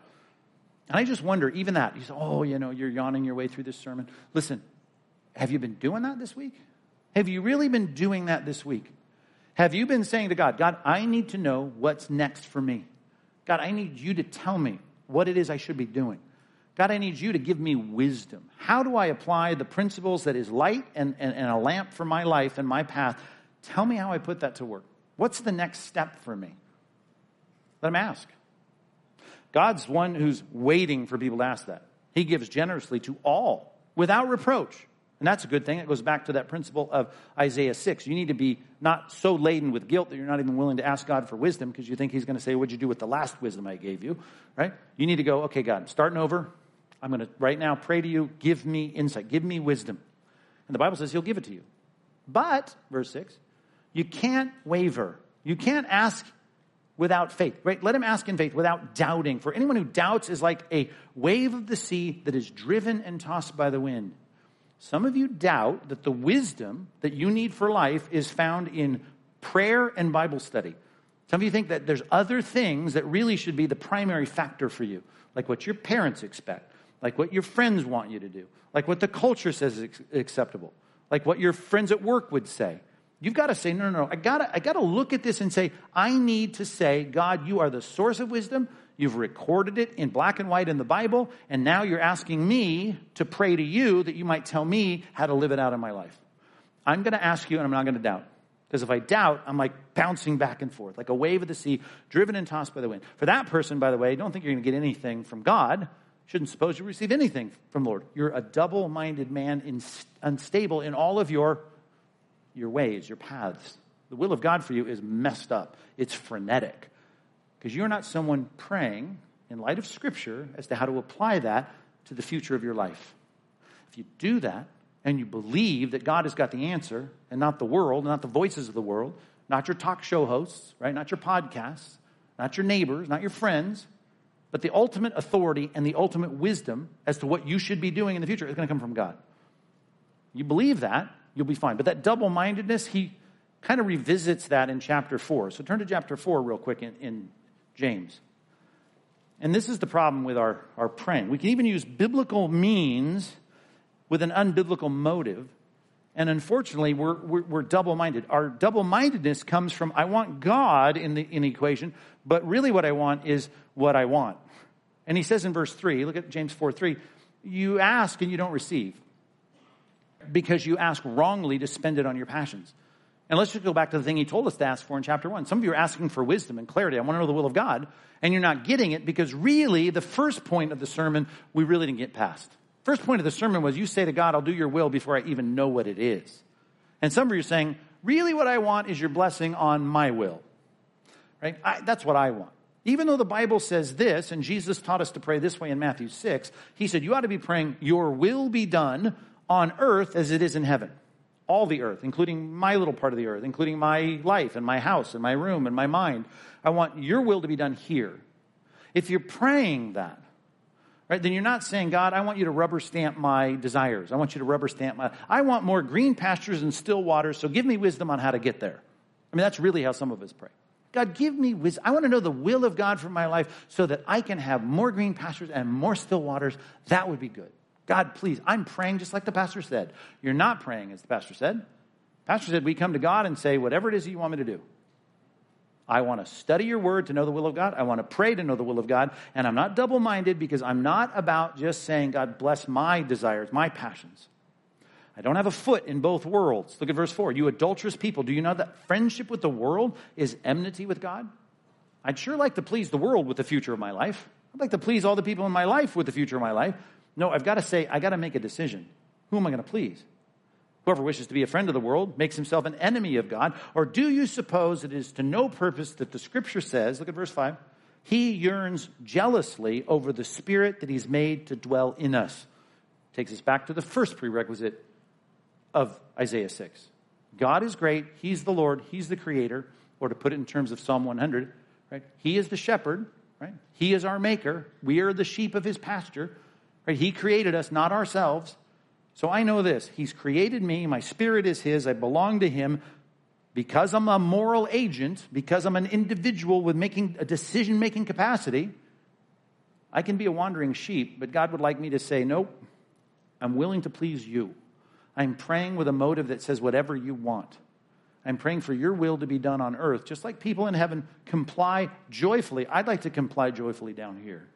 And I just wonder, even that, you say, oh, you know, you're yawning your way through this sermon. Listen, have you been doing that this week? Have you really been doing that this week? Have you been saying to God, God, I need to know what's next for me? God, I need you to tell me what it is I should be doing. God, I need you to give me wisdom. How do I apply the principles that is light and, and, and, a lamp for my life and my path? Tell me how I put that to work. What's the next step for me? Let him ask. God's one who's waiting for people to ask that. He gives generously to all without reproach. And that's a good thing. It goes back to that principle of Isaiah 6. You need to be not so laden with guilt that you're not even willing to ask God for wisdom because you think He's going to say, What'd you do with the last wisdom I gave you? Right? You need to go, Okay, God, I'm starting over. I'm going to right now pray to you. Give me insight. Give me wisdom. And the Bible says He'll give it to you. But, verse 6, you can't waver. You can't ask without faith, right? Let him ask in faith without doubting. For anyone who doubts is like a wave of the sea that is driven and tossed by the wind. Some of you doubt that the wisdom that you need for life is found in prayer and Bible study. Some of you think that there's other things that really should be the primary factor for you, like what your parents expect, like what your friends want you to do, like what the culture says is acceptable, like what your friends at work would say. You've got to say, no, no, no. I got I to look at this and say, I need to say, God, you are the source of wisdom. You've recorded it in black and white in the Bible, and now you're asking me to pray to you that you might tell me how to live it out in my life. I'm going to ask you, and I'm not going to doubt. Because if I doubt, I'm like bouncing back and forth, like a wave of the sea, driven and tossed by the wind. For that person, by the way, don't think you're going to get anything from God shouldn't suppose you receive anything from Lord. You're a double minded man, in, unstable in all of your, your ways, your paths. The will of God for you is messed up, it's frenetic. Because you're not someone praying in light of Scripture as to how to apply that to the future of your life. If you do that and you believe that God has got the answer and not the world, not the voices of the world, not your talk show hosts, right? Not your podcasts, not your neighbors, not your friends, but the ultimate authority and the ultimate wisdom as to what you should be doing in the future is going to come from God. You believe that, you'll be fine. But that double mindedness, he kind of revisits that in chapter 4. So turn to chapter 4 real quick in, in James. And this is the problem with our, our praying. We can even use biblical means with an unbiblical motive. And unfortunately, we're, we're, we're double minded. Our double mindedness comes from I want God in the, in the equation, but really what I want is what I want. And he says in verse 3, look at James 4 3, you ask and you don't receive because you ask wrongly to spend it on your passions. And let's just go back to the thing he told us to ask for in chapter 1. Some of you are asking for wisdom and clarity. I want to know the will of God. And you're not getting it because really, the first point of the sermon, we really didn't get past. First point of the sermon was you say to God, I'll do your will before I even know what it is. And some of you are saying, really what I want is your blessing on my will. Right? I, that's what I want. Even though the Bible says this, and Jesus taught us to pray this way in Matthew 6, he said, You ought to be praying, Your will be done on earth as it is in heaven. all the earth, including my little part of the earth, including my life and my house and my room and my mind. I want your will to be done here. If you're praying that, right, then you're not saying, God, I want you to rubber stamp my desires. I want you to rubber stamp my, I want more green pastures and still waters, so give me wisdom on how to get there. I mean, that's really how some of us pray. God, give me wisdom. I want to know the will of God for my life so that I can have more green pastures and more still waters. That would be good. God, please, I'm praying just like the pastor said. You're not praying as the pastor said. Pastor said, we come to God and say, whatever it is you want me to do. I want to study your word to know the will of God. I want to pray to know the will of God. And I'm not double minded because I'm not about just saying, God, bless my desires, my passions. I don't have a foot in both worlds. Look at verse 4. You adulterous people, do you know that friendship with the world is enmity with God? I'd sure like to please the world with the future of my life. I'd like to please all the people in my life with the future of my life. No, I've got to say, I got to make a decision. Who am I going to please? Whoever wishes to be a friend of the world makes himself an enemy of God. Or do you suppose it is to no purpose that the scripture says, look at verse 5, he yearns jealously over the spirit that he's made to dwell in us? Takes us back to the first prerequisite of Isaiah 6. God is great. He's the Lord. He's the creator. Or to put it in terms of Psalm 100, right? He is the shepherd, right? He is our maker. We are the sheep of his pasture. Right? He created us, not ourselves. So I know this. He's created me. My spirit is his. I belong to him. Because I'm a moral agent, because I'm an individual with making a decision making capacity, I can be a wandering sheep, but God would like me to say, Nope, I'm willing to please you. I'm praying with a motive that says, Whatever you want. I'm praying for your will to be done on earth, just like people in heaven comply joyfully. I'd like to comply joyfully down here.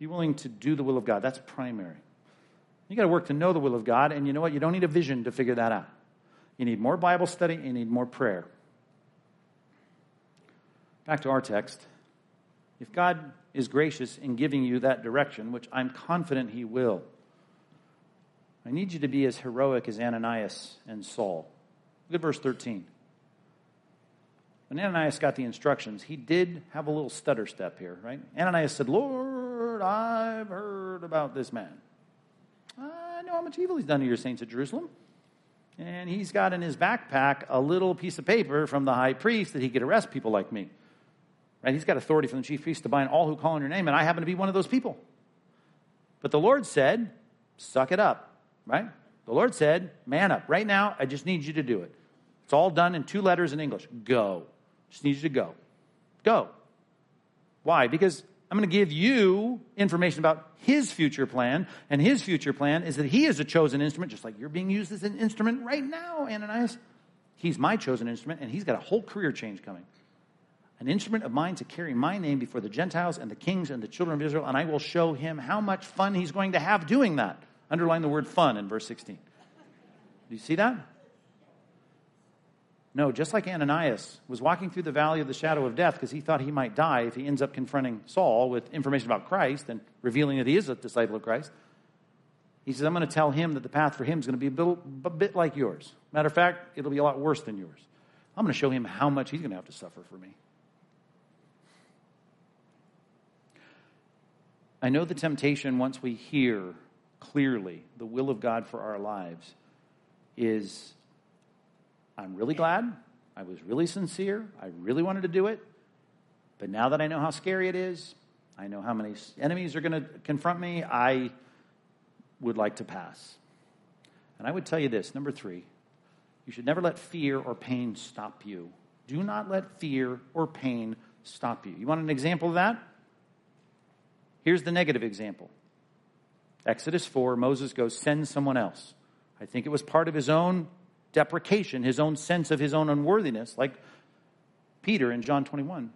Be willing to do the will of God. That's primary. You got to work to know the will of God, and you know what? You don't need a vision to figure that out. You need more Bible study, you need more prayer. Back to our text. If God is gracious in giving you that direction, which I'm confident He will, I need you to be as heroic as Ananias and Saul. Look at verse 13. When Ananias got the instructions, he did have a little stutter step here, right? Ananias said, Lord, Lord, I've heard about this man. I know how much evil he's done to your saints at Jerusalem. And he's got in his backpack a little piece of paper from the high priest that he could arrest people like me. Right? He's got authority from the chief priest to bind all who call on your name, and I happen to be one of those people. But the Lord said, suck it up, right? The Lord said, man up. Right now, I just need you to do it. It's all done in two letters in English. Go. Just need you to go. Go. Why? Because I'm going to give you information about his future plan. And his future plan is that he is a chosen instrument, just like you're being used as an instrument right now, Ananias. He's my chosen instrument, and he's got a whole career change coming. An instrument of mine to carry my name before the Gentiles and the kings and the children of Israel, and I will show him how much fun he's going to have doing that. Underline the word fun in verse 16. Do you see that? No, just like Ananias was walking through the valley of the shadow of death because he thought he might die if he ends up confronting Saul with information about Christ and revealing that he is a disciple of Christ. He says, I'm going to tell him that the path for him is going to be a bit, a bit like yours. Matter of fact, it'll be a lot worse than yours. I'm going to show him how much he's going to have to suffer for me. I know the temptation once we hear clearly the will of God for our lives is I'm really glad. I was really sincere. I really wanted to do it. But now that I know how scary it is, I know how many enemies are going to confront me, I would like to pass. And I would tell you this number three, you should never let fear or pain stop you. Do not let fear or pain stop you. You want an example of that? Here's the negative example Exodus 4, Moses goes, send someone else. I think it was part of his own deprecation, his own sense of his own unworthiness, like Peter in John 21.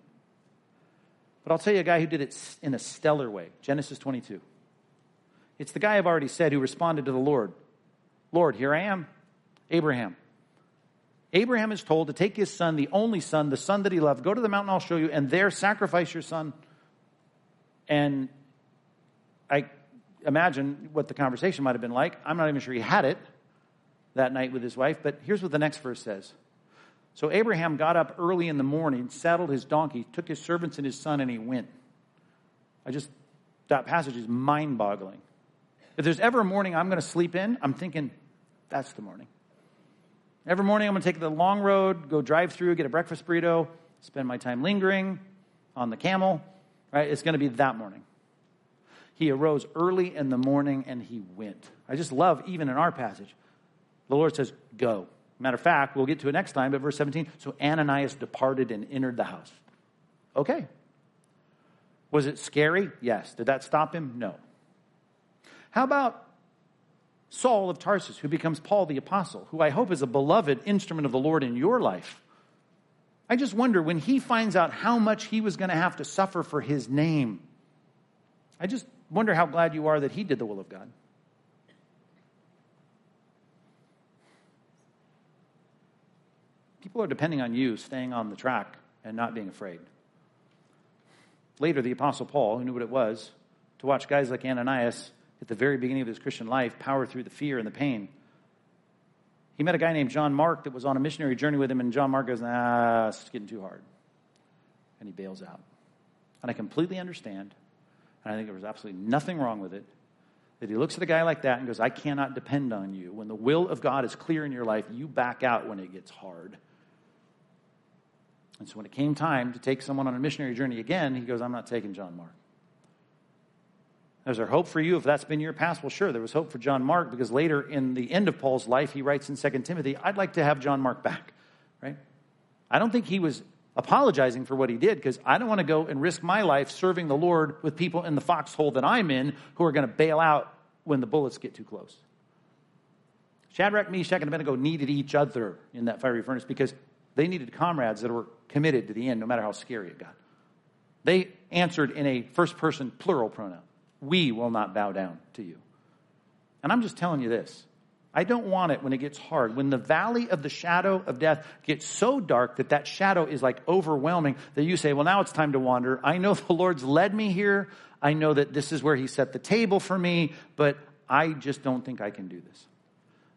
But I'll tell you a guy who did it in a stellar way Genesis 22. It's the guy I've already said who responded to the Lord Lord, here I am, Abraham. Abraham is told to take his son, the only son, the son that he loved, go to the mountain I'll show you, and there sacrifice your son. And I imagine what the conversation might have been like. I'm not even sure he had it that night with his wife. But here's what the next verse says. So Abraham got up early in the morning, saddled his donkey, took his servants and his son, and he went. I just, that passage is mind boggling. If there's ever a morning I'm going to sleep in, I'm thinking, that's the morning. Every morning I'm going to take the long road, go drive through, get a breakfast burrito, spend my time lingering on the camel, right? It's going to be that morning. He arose early in the morning and he went. I just love, even in our passage, the Lord says, Go. Matter of fact, we'll get to it next time, but verse 17. So Ananias departed and entered the house. Okay. Was it scary? Yes. Did that stop him? No. How about Saul of Tarsus, who becomes Paul the Apostle, who I hope is a beloved instrument of the Lord in your life? I just wonder when he finds out how much he was going to have to suffer for his name. I just wonder how glad you are that he did the will of God. People are depending on you staying on the track and not being afraid. Later, the Apostle Paul, who knew what it was to watch guys like Ananias at the very beginning of his Christian life power through the fear and the pain. He met a guy named John Mark that was on a missionary journey with him, and John Mark goes, Nah, it's getting too hard. And he bails out. And I completely understand, and I think there was absolutely nothing wrong with it, that he looks at a guy like that and goes, I cannot depend on you. When the will of God is clear in your life, you back out when it gets hard. And so when it came time to take someone on a missionary journey again, he goes, I'm not taking John Mark. Is there hope for you if that's been your past? Well, sure, there was hope for John Mark because later in the end of Paul's life, he writes in 2 Timothy, I'd like to have John Mark back, right? I don't think he was apologizing for what he did because I don't want to go and risk my life serving the Lord with people in the foxhole that I'm in who are going to bail out when the bullets get too close. Shadrach, Meshach, and Abednego needed each other in that fiery furnace because they needed comrades that were committed to the end, no matter how scary it got. They answered in a first person plural pronoun We will not bow down to you. And I'm just telling you this. I don't want it when it gets hard. When the valley of the shadow of death gets so dark that that shadow is like overwhelming that you say, well, now it's time to wander. I know the Lord's led me here. I know that this is where he set the table for me, but I just don't think I can do this.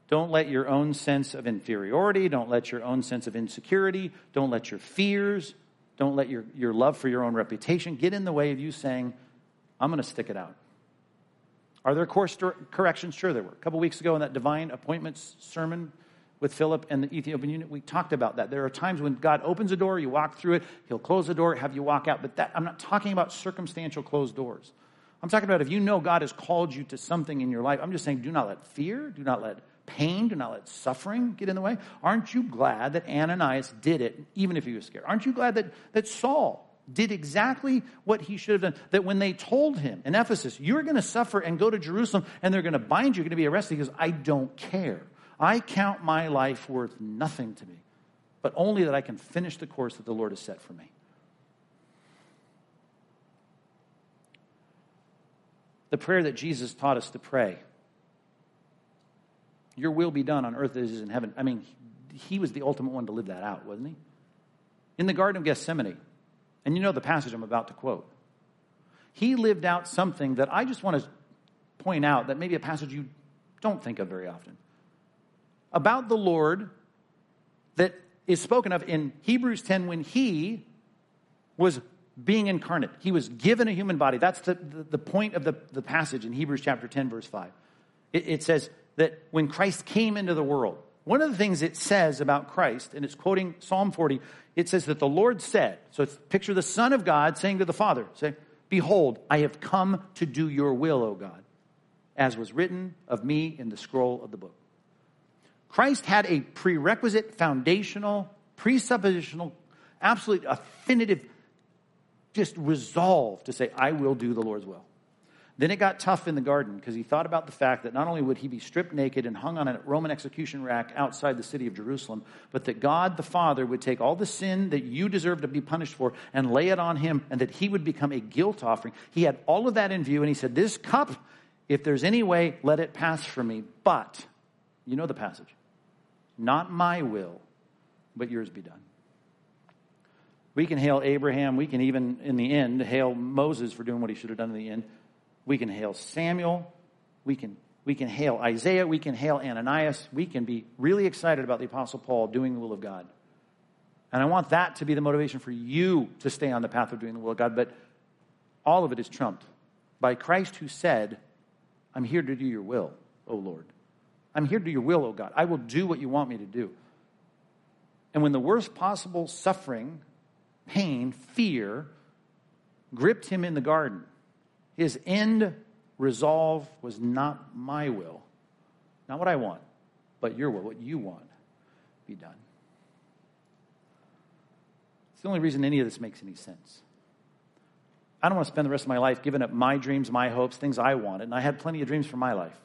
Don't let your own sense of inferiority, don't let your own sense of insecurity, don't let your fears, don't let your, your love for your own reputation get in the way of you saying, I'm going to stick it out. Are there course corrections? Sure, there were. A couple weeks ago in that divine appointments sermon with Philip and the Ethiopian eunuch, we talked about that. There are times when God opens a door, you walk through it, He'll close the door, have you walk out. But that, I'm not talking about circumstantial closed doors. I'm talking about if you know God has called you to something in your life, I'm just saying do not let fear, do not let pain, do not let suffering get in the way. Aren't you glad that Ananias did it, even if he was scared? Aren't you glad that, that Saul did exactly what he should have done? That when they told him in Ephesus, you're going to suffer and go to Jerusalem and they're going to bind you, you're going to be arrested, he goes, I don't care. I count my life worth nothing to me, but only that I can finish the course that the Lord has set for me. The prayer that Jesus taught us to pray your will be done on earth as it is in heaven. I mean, he was the ultimate one to live that out, wasn't he? In the Garden of Gethsemane, and you know the passage I'm about to quote, he lived out something that I just want to point out that maybe a passage you don't think of very often. About the Lord that is spoken of in Hebrews 10 when he was being incarnate. He was given a human body. That's the, the, the point of the, the passage in Hebrews chapter 10, verse 5. It, it says, that when Christ came into the world, one of the things it says about Christ, and it's quoting Psalm 40, it says that the Lord said, so picture the Son of God saying to the Father, say, Behold, I have come to do your will, O God, as was written of me in the scroll of the book. Christ had a prerequisite, foundational, presuppositional, absolute affinitive, just resolve to say, I will do the Lord's will. Then it got tough in the garden because he thought about the fact that not only would he be stripped naked and hung on a Roman execution rack outside the city of Jerusalem, but that God the Father would take all the sin that you deserve to be punished for and lay it on him and that he would become a guilt offering. He had all of that in view and he said, This cup, if there's any way, let it pass from me. But, you know the passage, not my will, but yours be done. We can hail Abraham. We can even, in the end, hail Moses for doing what he should have done in the end. We can hail Samuel. We can, we can hail Isaiah. We can hail Ananias. We can be really excited about the Apostle Paul doing the will of God. And I want that to be the motivation for you to stay on the path of doing the will of God. But all of it is trumped by Christ who said, I'm here to do your will, O Lord. I'm here to do your will, O God. I will do what you want me to do. And when the worst possible suffering, pain, fear gripped him in the garden, his end resolve was not my will, not what I want, but your will, what you want, be done. It's the only reason any of this makes any sense. I don't want to spend the rest of my life giving up my dreams, my hopes, things I wanted. And I had plenty of dreams for my life.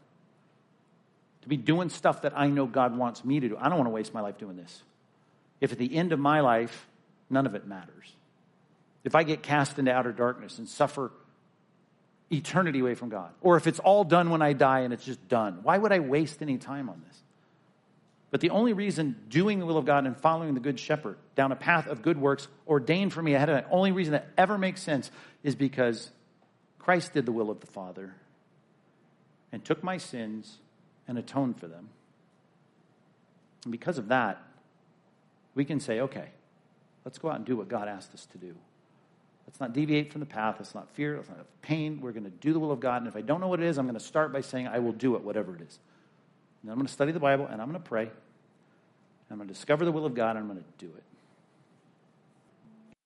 To be doing stuff that I know God wants me to do. I don't want to waste my life doing this. If at the end of my life, none of it matters. If I get cast into outer darkness and suffer eternity away from God, or if it's all done when I die and it's just done, why would I waste any time on this? But the only reason doing the will of God and following the Good Shepherd down a path of good works ordained for me ahead of that, only reason that ever makes sense is because Christ did the will of the Father and took my sins and atoned for them. And because of that, we can say, okay, let's go out and do what God asked us to do. Let's not deviate from the path. Let's not fear. Let's not have pain. We're going to do the will of God. And if I don't know what it is, I'm going to start by saying, I will do it, whatever it is. And I'm going to study the Bible and I'm going to pray. I'm going to discover the will of God and I'm going to do it.